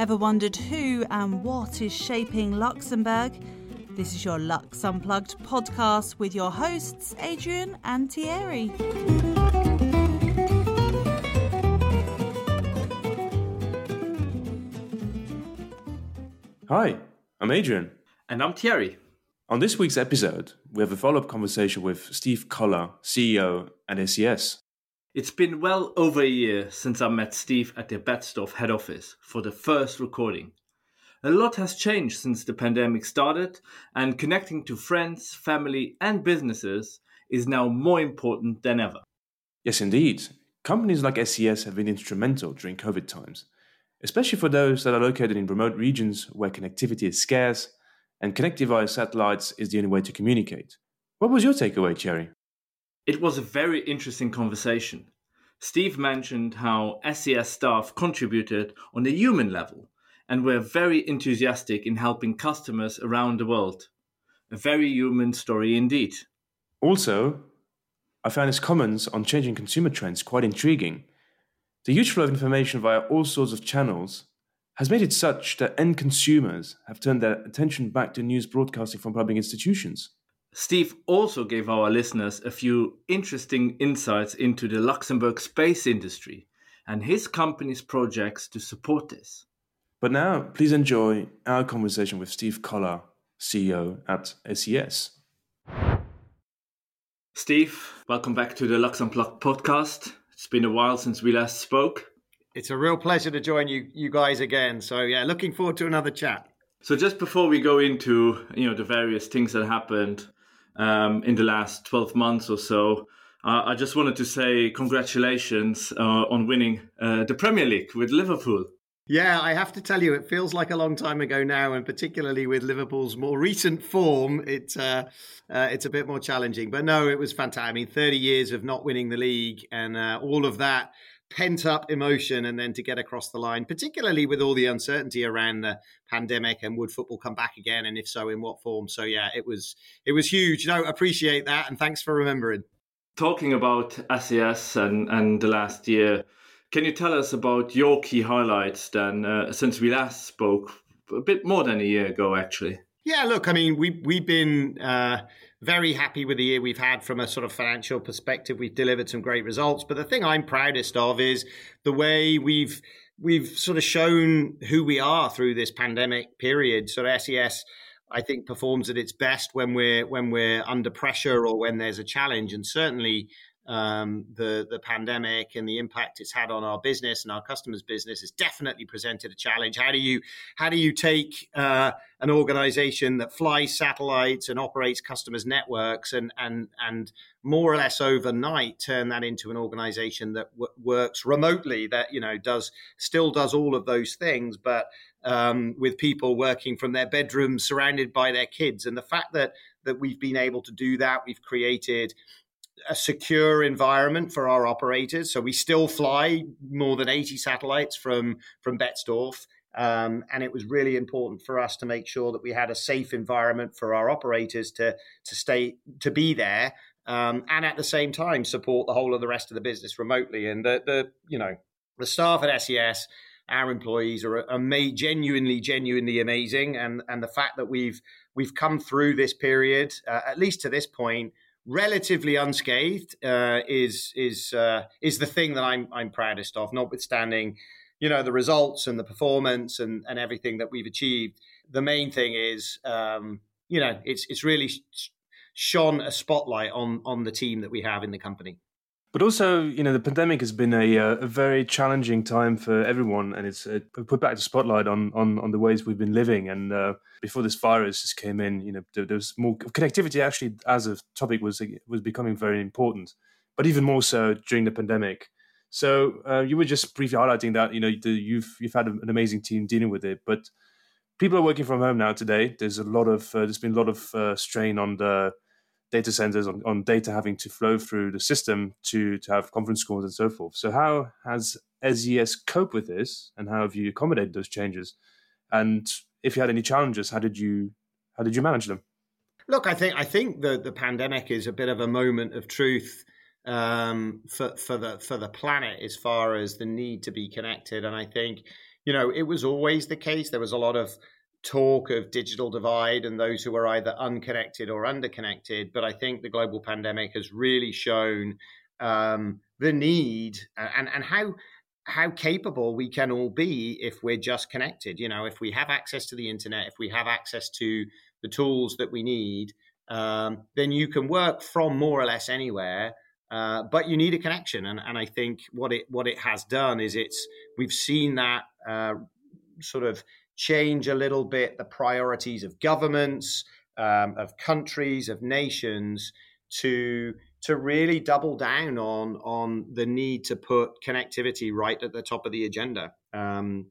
Ever wondered who and what is shaping Luxembourg? This is your Lux Unplugged podcast with your hosts, Adrian and Thierry. Hi, I'm Adrian. And I'm Thierry. On this week's episode, we have a follow up conversation with Steve Collar, CEO at SES. It's been well over a year since I met Steve at the Betzdorf head office for the first recording. A lot has changed since the pandemic started, and connecting to friends, family, and businesses is now more important than ever. Yes, indeed. Companies like SES have been instrumental during COVID times, especially for those that are located in remote regions where connectivity is scarce and connecting via satellites is the only way to communicate. What was your takeaway, Thierry? It was a very interesting conversation. Steve mentioned how SES staff contributed on a human level and were very enthusiastic in helping customers around the world. A very human story indeed. Also, I found his comments on changing consumer trends quite intriguing. The huge flow of information via all sorts of channels has made it such that end consumers have turned their attention back to news broadcasting from public institutions. Steve also gave our listeners a few interesting insights into the Luxembourg space industry and his company's projects to support this. But now, please enjoy our conversation with Steve Collar, CEO at SES. Steve, welcome back to the Lux Unplugged podcast. It's been a while since we last spoke. It's a real pleasure to join you, you guys again. So yeah, looking forward to another chat. So just before we go into you know the various things that happened um, in the last twelve months or so, I just wanted to say congratulations uh, on winning uh, the Premier League with Liverpool. Yeah, I have to tell you, it feels like a long time ago now, and particularly with Liverpool's more recent form, it, uh, uh, it's a bit more challenging. But no, it was fantastic. I mean, 30 years of not winning the league and uh, all of that pent up emotion and then to get across the line, particularly with all the uncertainty around the pandemic and would football come back again and if so in what form. So yeah, it was it was huge. No, appreciate that and thanks for remembering. Talking about SES and, and the last year, can you tell us about your key highlights then uh, since we last spoke a bit more than a year ago actually? Yeah, look, I mean, we we've been uh, very happy with the year we've had from a sort of financial perspective. We've delivered some great results, but the thing I'm proudest of is the way we've we've sort of shown who we are through this pandemic period. So SES, I think, performs at its best when we're when we're under pressure or when there's a challenge, and certainly um, the the pandemic and the impact it's had on our business and our customers' business has definitely presented a challenge. How do you how do you take uh, an organization that flies satellites and operates customers' networks and and and more or less overnight turn that into an organization that w- works remotely that you know does still does all of those things, but um, with people working from their bedrooms surrounded by their kids, and the fact that that we've been able to do that, we've created a secure environment for our operators. So we still fly more than 80 satellites from from Betzdorf. Um, and it was really important for us to make sure that we had a safe environment for our operators to to stay to be there, um, and at the same time support the whole of the rest of the business remotely. And the the you know the staff at SES, our employees are, are genuinely genuinely amazing, and and the fact that we've we've come through this period, uh, at least to this point, relatively unscathed uh, is is uh, is the thing that I'm I'm proudest of. Notwithstanding, you know, the results and the performance and and everything that we've achieved. The main thing is, um, you know, it's it's really shone a spotlight on on the team that we have in the company. But also, you know, the pandemic has been a, uh, a very challenging time for everyone, and it's uh, put back the spotlight on, on on the ways we've been living. And uh, before this virus just came in, you know, there, there, was more connectivity. Actually, as a topic, was was becoming very important, but even more so during the pandemic. So uh, you were just briefly highlighting that, you know, the, you've you've had an amazing team dealing with it, but people are working from home now today. There's a lot of uh, there's been a lot of uh, strain on the data centers on, on data having to flow through the system to to have conference calls and so forth. So how has SES coped with this, and how have you accommodated those changes? And if you had any challenges, how did you how did you manage them? Look, I think I think the the pandemic is a bit of a moment of truth um, for for the for the planet as far as the need to be connected, and I think you know, it was always the case. There was a lot of talk of digital divide and those who are either unconnected or underconnected. But I think the global pandemic has really shown um, the need and, and how how capable we can all be if we're just connected. You know, if we have access to the internet, if we have access to the tools that we need, um, then you can work from more or less anywhere. Uh, but you need a connection, and, and I think what it what it has done is it's we've seen that uh, sort of change a little bit the priorities of governments, um, of countries, of nations to to really double down on on the need to put connectivity right at the top of the agenda. Um,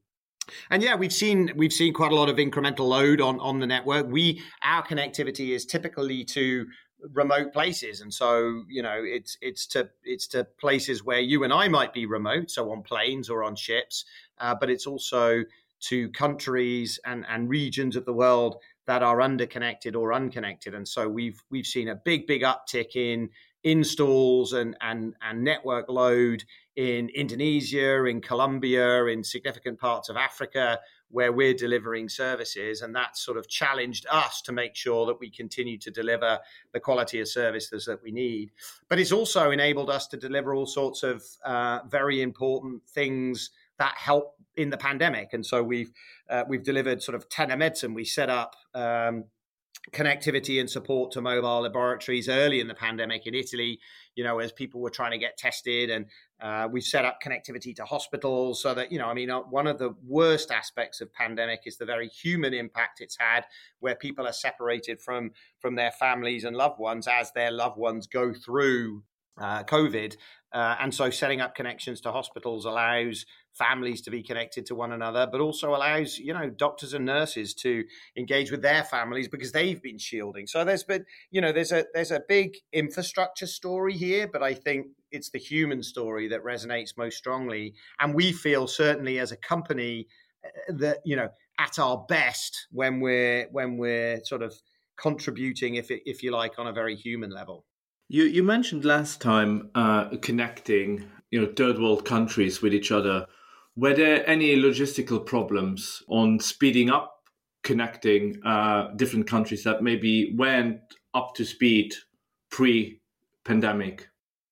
and yeah, we've seen we've seen quite a lot of incremental load on on the network. We our connectivity is typically to remote places, and so you know it's it's to it's to places where you and I might be remote, so on planes or on ships, uh, but it's also to countries and and regions of the world that are underconnected or unconnected, and so we've we've seen a big big uptick in installs and, and, and network load in Indonesia, in Colombia, in significant parts of Africa where we're delivering services. And that sort of challenged us to make sure that we continue to deliver the quality of services that we need. But it's also enabled us to deliver all sorts of uh, very important things that help in the pandemic. And so we've uh, we've delivered sort of telemedicine. We set up um, connectivity and support to mobile laboratories early in the pandemic in Italy, you know, as people were trying to get tested. And uh, we've set up connectivity to hospitals so that, you know, I mean, uh, one of the worst aspects of pandemic is the very human impact it's had where people are separated from from their families and loved ones as their loved ones go through uh, COVID. Uh, and so setting up connections to hospitals allows families to be connected to one another, but also allows, you know, doctors and nurses to engage with their families because they've been shielding. So there's been, you know, there's a there's a big infrastructure story here, but I think it's the human story that resonates most strongly. And we feel certainly as a company uh, that, you know, at our best when we're when we're sort of contributing, if if you like, on a very human level. You you mentioned last time uh, connecting you know third world countries with each other. Were there any logistical problems on speeding up connecting uh, different countries that maybe weren't up to speed pre-pandemic?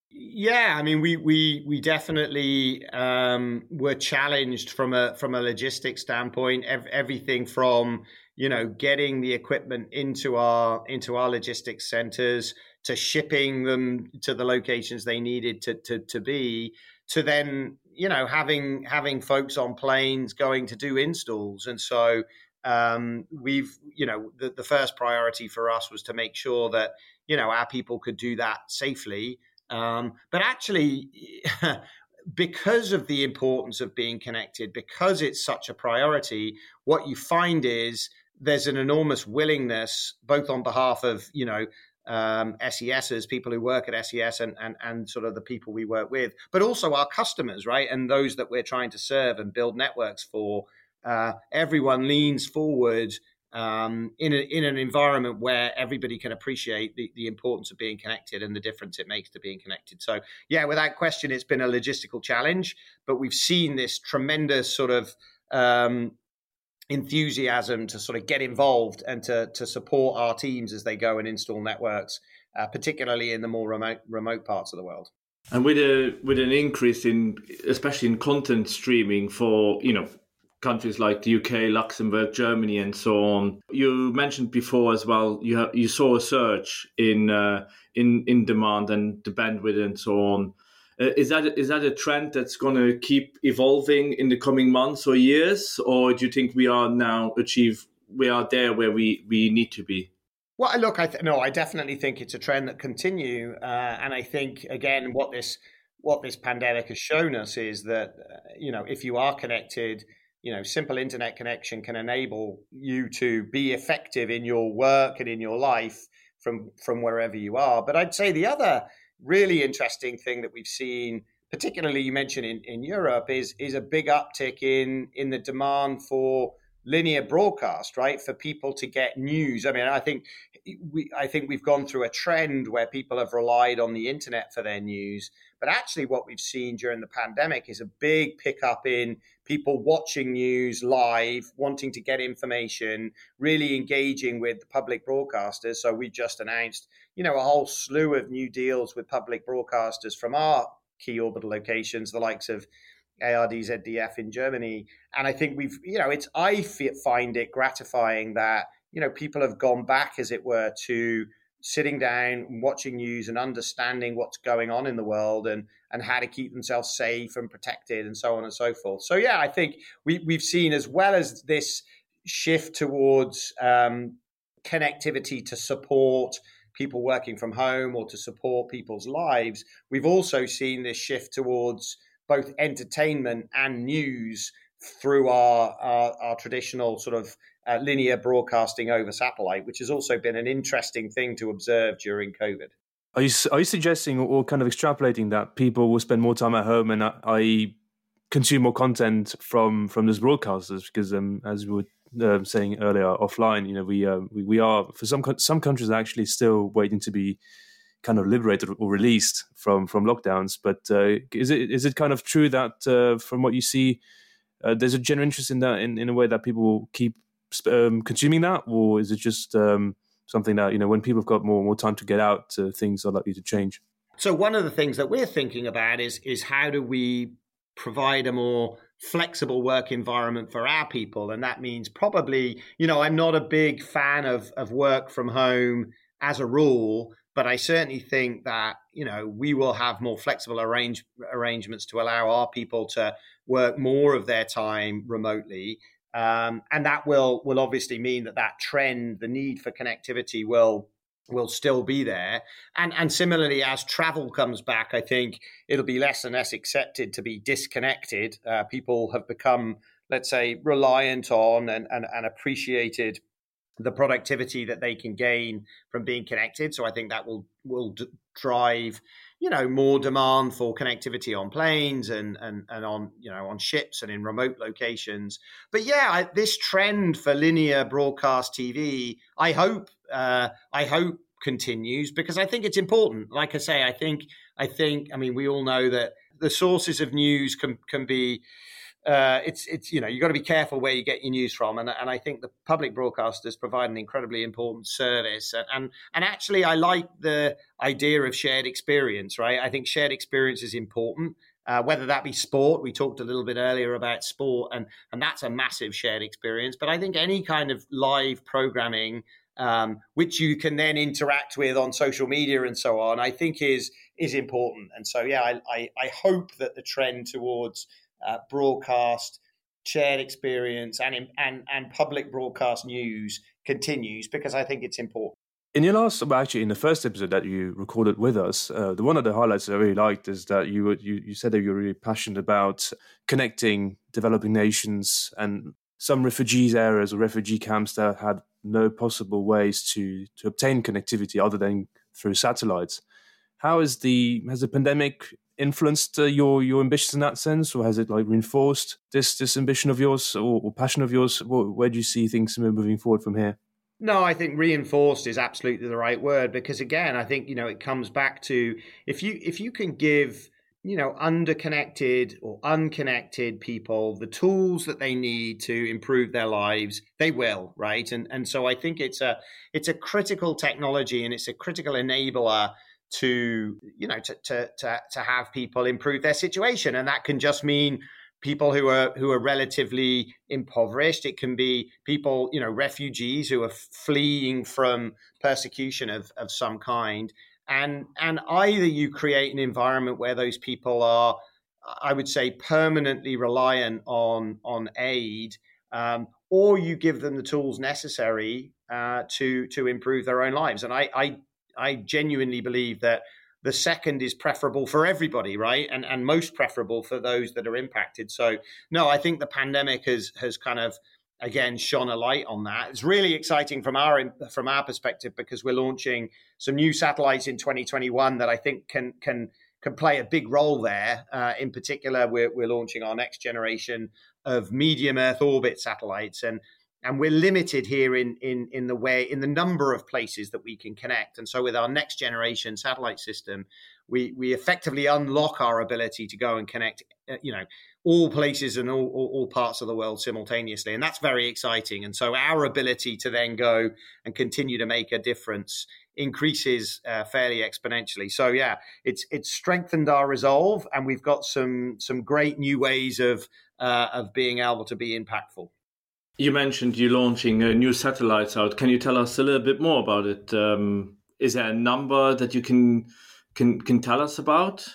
Yeah, I mean, we we we definitely um, were challenged from a from a logistics standpoint. Ev- everything from you know getting the equipment into our into our logistics centers to shipping them to the locations they needed to, to, to be to then you know having having folks on planes going to do installs. And so um, we've you know the, the first priority for us was to make sure that you know our people could do that safely. Um, but actually because of the importance of being connected because it's such a priority what you find is there's an enormous willingness both on behalf of you know um, SESs, people who work at SES, and, and and sort of the people we work with, but also our customers, right, and those that we're trying to serve and build networks for. Uh, everyone leans forward um, in, a, in an environment where everybody can appreciate the, the importance of being connected and the difference it makes to being connected. So, yeah, without question, it's been a logistical challenge, but we've seen this tremendous sort of um, enthusiasm to sort of get involved and to to support our teams as they go and install networks, uh, particularly in the more remote remote parts of the world. And with a with an increase in especially in content streaming for you know countries like the UK, Luxembourg, Germany, and so on. You mentioned before as well. You have, you saw a surge in uh, in in demand and the bandwidth and so on. Uh, is that is that a trend that's going to keep evolving in the coming months or years, or do you think we are now achieve we are there where we we need to be? Well, look, I th- no, I definitely think it's a trend that continue, uh, and I think again, what this what this pandemic has shown us is that uh, you know if you are connected, you know, simple internet connection can enable you to be effective in your work and in your life from from wherever you are. But I'd say the other really interesting thing that we've seen, particularly you mentioned in, in Europe, is is a big uptick in in the demand for linear broadcast, right? For people to get news. I mean, I think we, I think we've gone through a trend where people have relied on the internet for their news. But actually, what we've seen during the pandemic is a big pickup in people watching news live, wanting to get information, really engaging with the public broadcasters. So we've just announced, you know, a whole slew of new deals with public broadcasters from our key orbital locations, the likes of ARD ZDF in Germany. And I think we've, you know, it's I find it gratifying that you know people have gone back, as it were, to sitting down, watching news, and understanding what's going on in the world and and how to keep themselves safe and protected, and so on and so forth. So yeah, I think we we've seen as well as this shift towards um, connectivity to support people working from home or to support people's lives, we've also seen this shift towards both entertainment and news through our, our, our traditional sort of uh, linear broadcasting over satellite, which has also been an interesting thing to observe during COVID. Are you, are you suggesting or kind of extrapolating that people will spend more time at home and uh, I consume more content from from those broadcasters? Because um, as we were uh, saying earlier offline, you know, we, uh, we, we are for some some countries actually still waiting to be kind of liberated or released from from lockdowns. But uh, is it is it kind of true that uh, from what you see, uh, there's a general interest in that in, in a way that people keep um, consuming that, or is it just um, something that you know when people have got more more time to get out, uh, things are likely to change? So one of the things that we're thinking about is is how do we provide a more flexible work environment for our people and that means probably you know i'm not a big fan of of work from home as a rule but I certainly think that you know we will have more flexible arrange, arrangements to allow our people to work more of their time remotely, um, and that will will obviously mean that that trend, the need for connectivity, will will still be there. And and similarly, as travel comes back, I think it'll be less and less accepted to be disconnected. Uh, people have become, let's say, reliant on and, and, and appreciated the productivity that they can gain from being connected. So I think that will will d- drive you know more demand for connectivity on planes and and and on you know on ships and in remote locations. But yeah, I, this trend for linear broadcast TV, I hope uh, I hope continues because I think it's important. Like I say, I think I think I mean we all know that the sources of news can can be uh, it's it's you know you've got to be careful where you get your news from, and and I think the public broadcasters provide an incredibly important service, and and, and actually I like the idea of shared experience, right? I think shared experience is important. Uh, whether that be sport, we talked a little bit earlier about sport, and and that's a massive shared experience. But I think any kind of live programming, um, which you can then interact with on social media and so on, I think is is important. And so, yeah, I, I, I hope that the trend towards uh, broadcast, shared experience, and, and and public broadcast news continues because I think it's important. In your last, well, actually, in the first episode that you recorded with us, uh, the one of the highlights I really liked is that you you you said that you're really passionate about connecting developing nations and some refugees areas or refugee camps that had no possible ways to to obtain connectivity other than through satellites. How is the has the pandemic influenced uh, your your ambitions in that sense, or has it like reinforced this this ambition of yours or, or passion of yours? Where, where do you see things moving forward from here? No, I think reinforced is absolutely the right word because again, I think you know it comes back to if you if you can give you know underconnected or unconnected people the tools that they need to improve their lives they will right and and so i think it's a it's a critical technology and it's a critical enabler to you know to, to to to have people improve their situation. And that can just mean people who are who are relatively impoverished. It can be people you know refugees who are fleeing from persecution of of some kind. And and either you create an environment where those people are i would say permanently reliant on on aid um, or you give them the tools necessary uh, to to improve their own lives. And i i I genuinely believe that the second is preferable for everybody, right? And and most preferable for those that are impacted. So no, I think the pandemic has has kind of again shone a light on that. It's really exciting from our from our perspective because we're launching some new satellites in 2021 that I think can can can play a big role there. Uh, in particular, we're we're launching our next generation of medium Earth orbit satellites, and and we're limited here in in in the way in the number of places that we can connect. And so with our next generation satellite system we we effectively unlock our ability to go and connect uh, you know all places and all, all, all, parts of the world simultaneously. And that's very exciting. And so our ability to then go and continue to make a difference increases uh, fairly exponentially. So yeah it's it's strengthened our resolve and we've got some some great new ways of uh, of being able to be impactful you mentioned you launching uh, new satellites out. Can you tell us a little bit more about it? Um, is there a number that you can can can tell us about?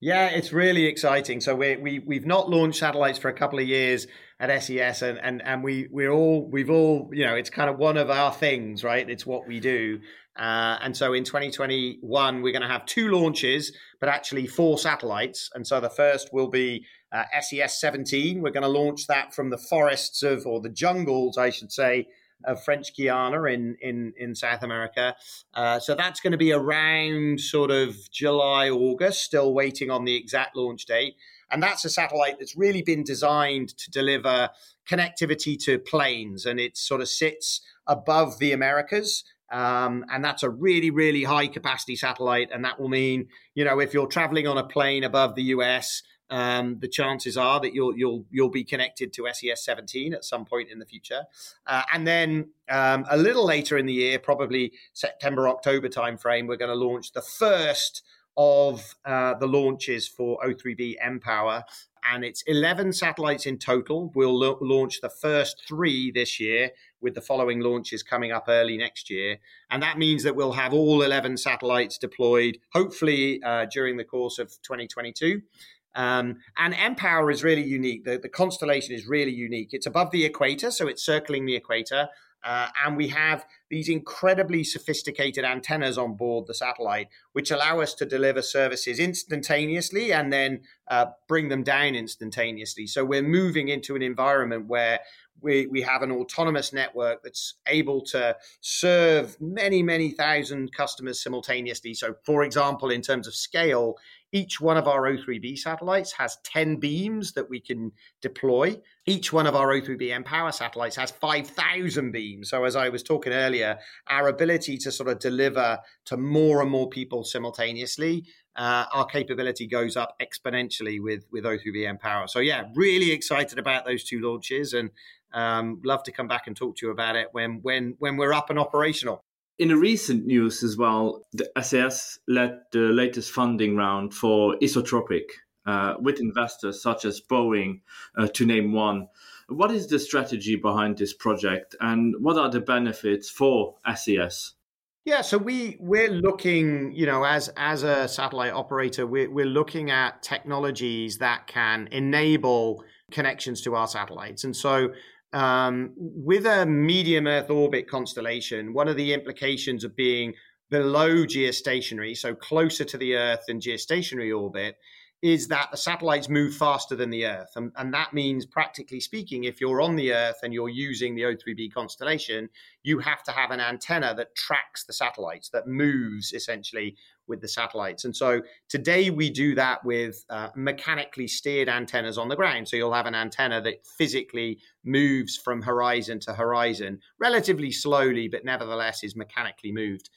Yeah, it's really exciting. So we we we've not launched satellites for a couple of years at SES, and and and we we're all we've all you know it's kind of one of our things, right? It's what we do. Uh, and so in 2021, we're going to have two launches, but actually four satellites. And so the first will be uh, SES 17. We're going to launch that from the forests of, or the jungles, I should say, of French Guiana in in in South America. Uh, so that's going to be around sort of July August. Still waiting on the exact launch date. And that's a satellite that's really been designed to deliver connectivity to planes, and it sort of sits above the Americas. Um, and that's a really, really high capacity satellite. And that will mean, you know, if you're traveling on a plane above the US, um, the chances are that you'll you'll you'll be connected to SES 17 at some point in the future, uh, and then um, a little later in the year, probably September October timeframe, we're going to launch the first of uh, the launches for O3b mPOWER, and it's 11 satellites in total. We'll lo- launch the first three this year, with the following launches coming up early next year. And that means that we'll have all 11 satellites deployed, hopefully uh, during the course of 2022. Um, and mPOWER is really unique. The, the constellation is really unique. It's above the equator, so it's circling the equator. Uh, and we have these incredibly sophisticated antennas on board the satellite, which allow us to deliver services instantaneously and then uh, bring them down instantaneously. So we're moving into an environment where we, we have an autonomous network that's able to serve many, many thousand customers simultaneously. So, for example, in terms of scale, each one of our O3b satellites has 10 beams that we can deploy. Each one of our O3b mPOWER satellites has 5,000 beams. So, as I was talking earlier, our ability to sort of deliver to more and more people simultaneously, uh, our capability goes up exponentially with, with O3b mPOWER. So, yeah, really excited about those two launches and um, love to come back and talk to you about it when, when, when we're up and operational. In the recent news as well, the SES led the latest funding round for Isotropic uh, with investors such as Boeing, uh, to name one. What is the strategy behind this project, and what are the benefits for SES? Yeah, so we we're looking, you know, as as a satellite operator, we're we're looking at technologies that can enable connections to our satellites, and so um, with a medium Earth orbit constellation, one of the implications of being below geostationary, so closer to the Earth than geostationary orbit, is that the satellites move faster than the Earth. And, and, that means, practically speaking, if you're on the Earth and you're using the O3b constellation, you have to have an antenna that tracks the satellites, that moves essentially with the satellites. And so today we do that with uh, mechanically steered antennas on the ground. So you'll have an antenna that physically moves from horizon to horizon relatively slowly, but nevertheless is mechanically moved.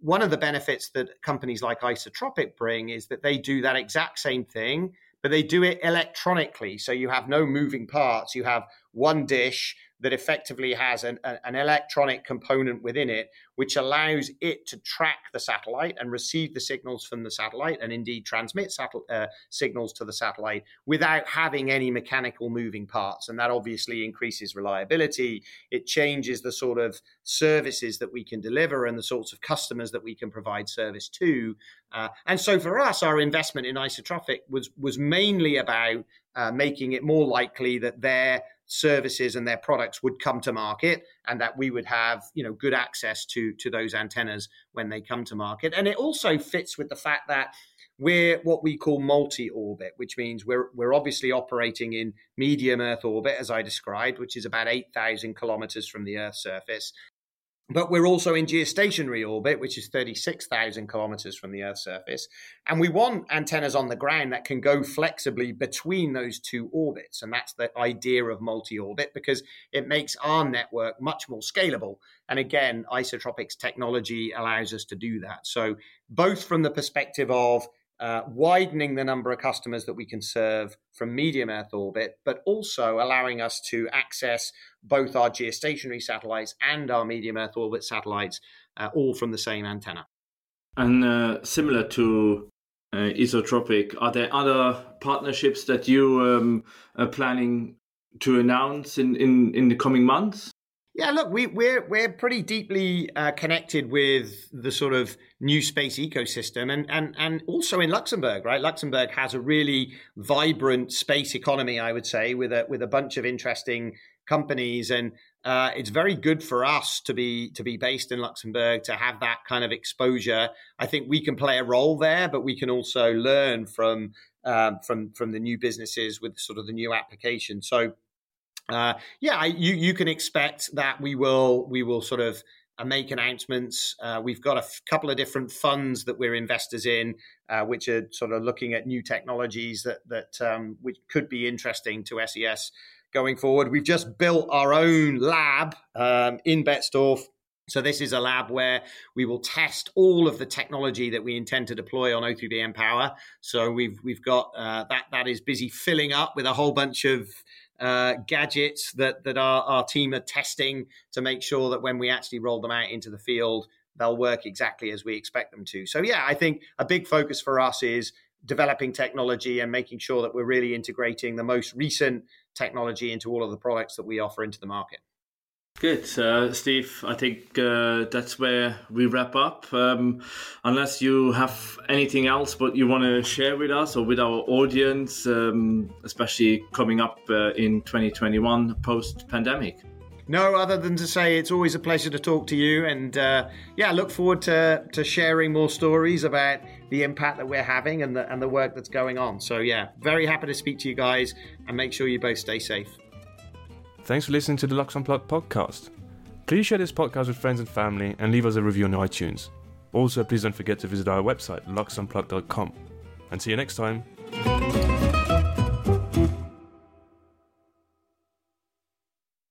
One of the benefits that companies like Isotropic bring is that they do that exact same thing, but they do it electronically. So you have no moving parts. You have one dish that effectively has an, an, electronic component within it, which allows it to track the satellite and receive the signals from the satellite and indeed transmit satel- uh, signals to the satellite without having any mechanical moving parts. And that obviously increases reliability. It changes the sort of services that we can deliver and the sorts of customers that we can provide service to. Uh, and so for us, our investment in Isotropic was, was mainly about uh, making it more likely that their services and their products would come to market and that we would have you know good access to to those antennas when they come to market. And it also fits with the fact that we're what we call multi-orbit which means we're we're obviously operating in medium earth orbit as i described which is about 8000 kilometers from the earth's surface but we're also in geostationary orbit, which is 36,000 kilometers from the Earth's surface. And we want antennas on the ground that can go flexibly between those two orbits. And that's the idea of multi orbit because it makes our network much more scalable. And again, Isotropics technology allows us to do that. So, both from the perspective of uh, widening the number of customers that we can serve from medium Earth orbit, but also allowing us to access both our geostationary satellites and our medium Earth orbit satellites, uh, all from the same antenna. And uh, similar to uh, Isotropic, are there other partnerships that you um, are planning to announce in, in, in the coming months? Yeah, look, we, we're we're pretty deeply uh, connected with the sort of new space ecosystem, and and and also in Luxembourg, right? Luxembourg has a really vibrant space economy, I would say, with a with a bunch of interesting companies, and uh, it's very good for us to be to be based in Luxembourg to have that kind of exposure. I think we can play a role there, but we can also learn from um, from from the new businesses with sort of the new application. So uh, yeah, you you can expect that we will we will sort of uh, make announcements. Uh, we've got a f- couple of different funds that we're investors in, uh, which are sort of looking at new technologies that that um, which could be interesting to SES going forward. We've just built our own lab um, in Betzdorf. So this is a lab where we will test all of the technology that we intend to deploy on O3b mPOWER. So we've we've got uh, that that is busy filling up with a whole bunch of uh, gadgets that that our, our team are testing to make sure that when we actually roll them out into the field, they'll work exactly as we expect them to. So yeah, I think a big focus for us is developing technology and making sure that we're really integrating the most recent technology into all of the products that we offer into the market. Good, uh, Steve. I think uh, that's where we wrap up. Um, unless you have anything else what you want to share with us or with our audience, um, especially coming up uh, in 2021 post pandemic. No, other than to say it's always a pleasure to talk to you, and uh, yeah, look forward to, to sharing more stories about the impact that we're having and the and the work that's going on. So yeah, very happy to speak to you guys, and make sure you both stay safe. Thanks for listening to the Lux Unplugged podcast. Please share this podcast with friends and family and leave us a review on iTunes. Also, please don't forget to visit our website, luxunplugged.com. And see you next time.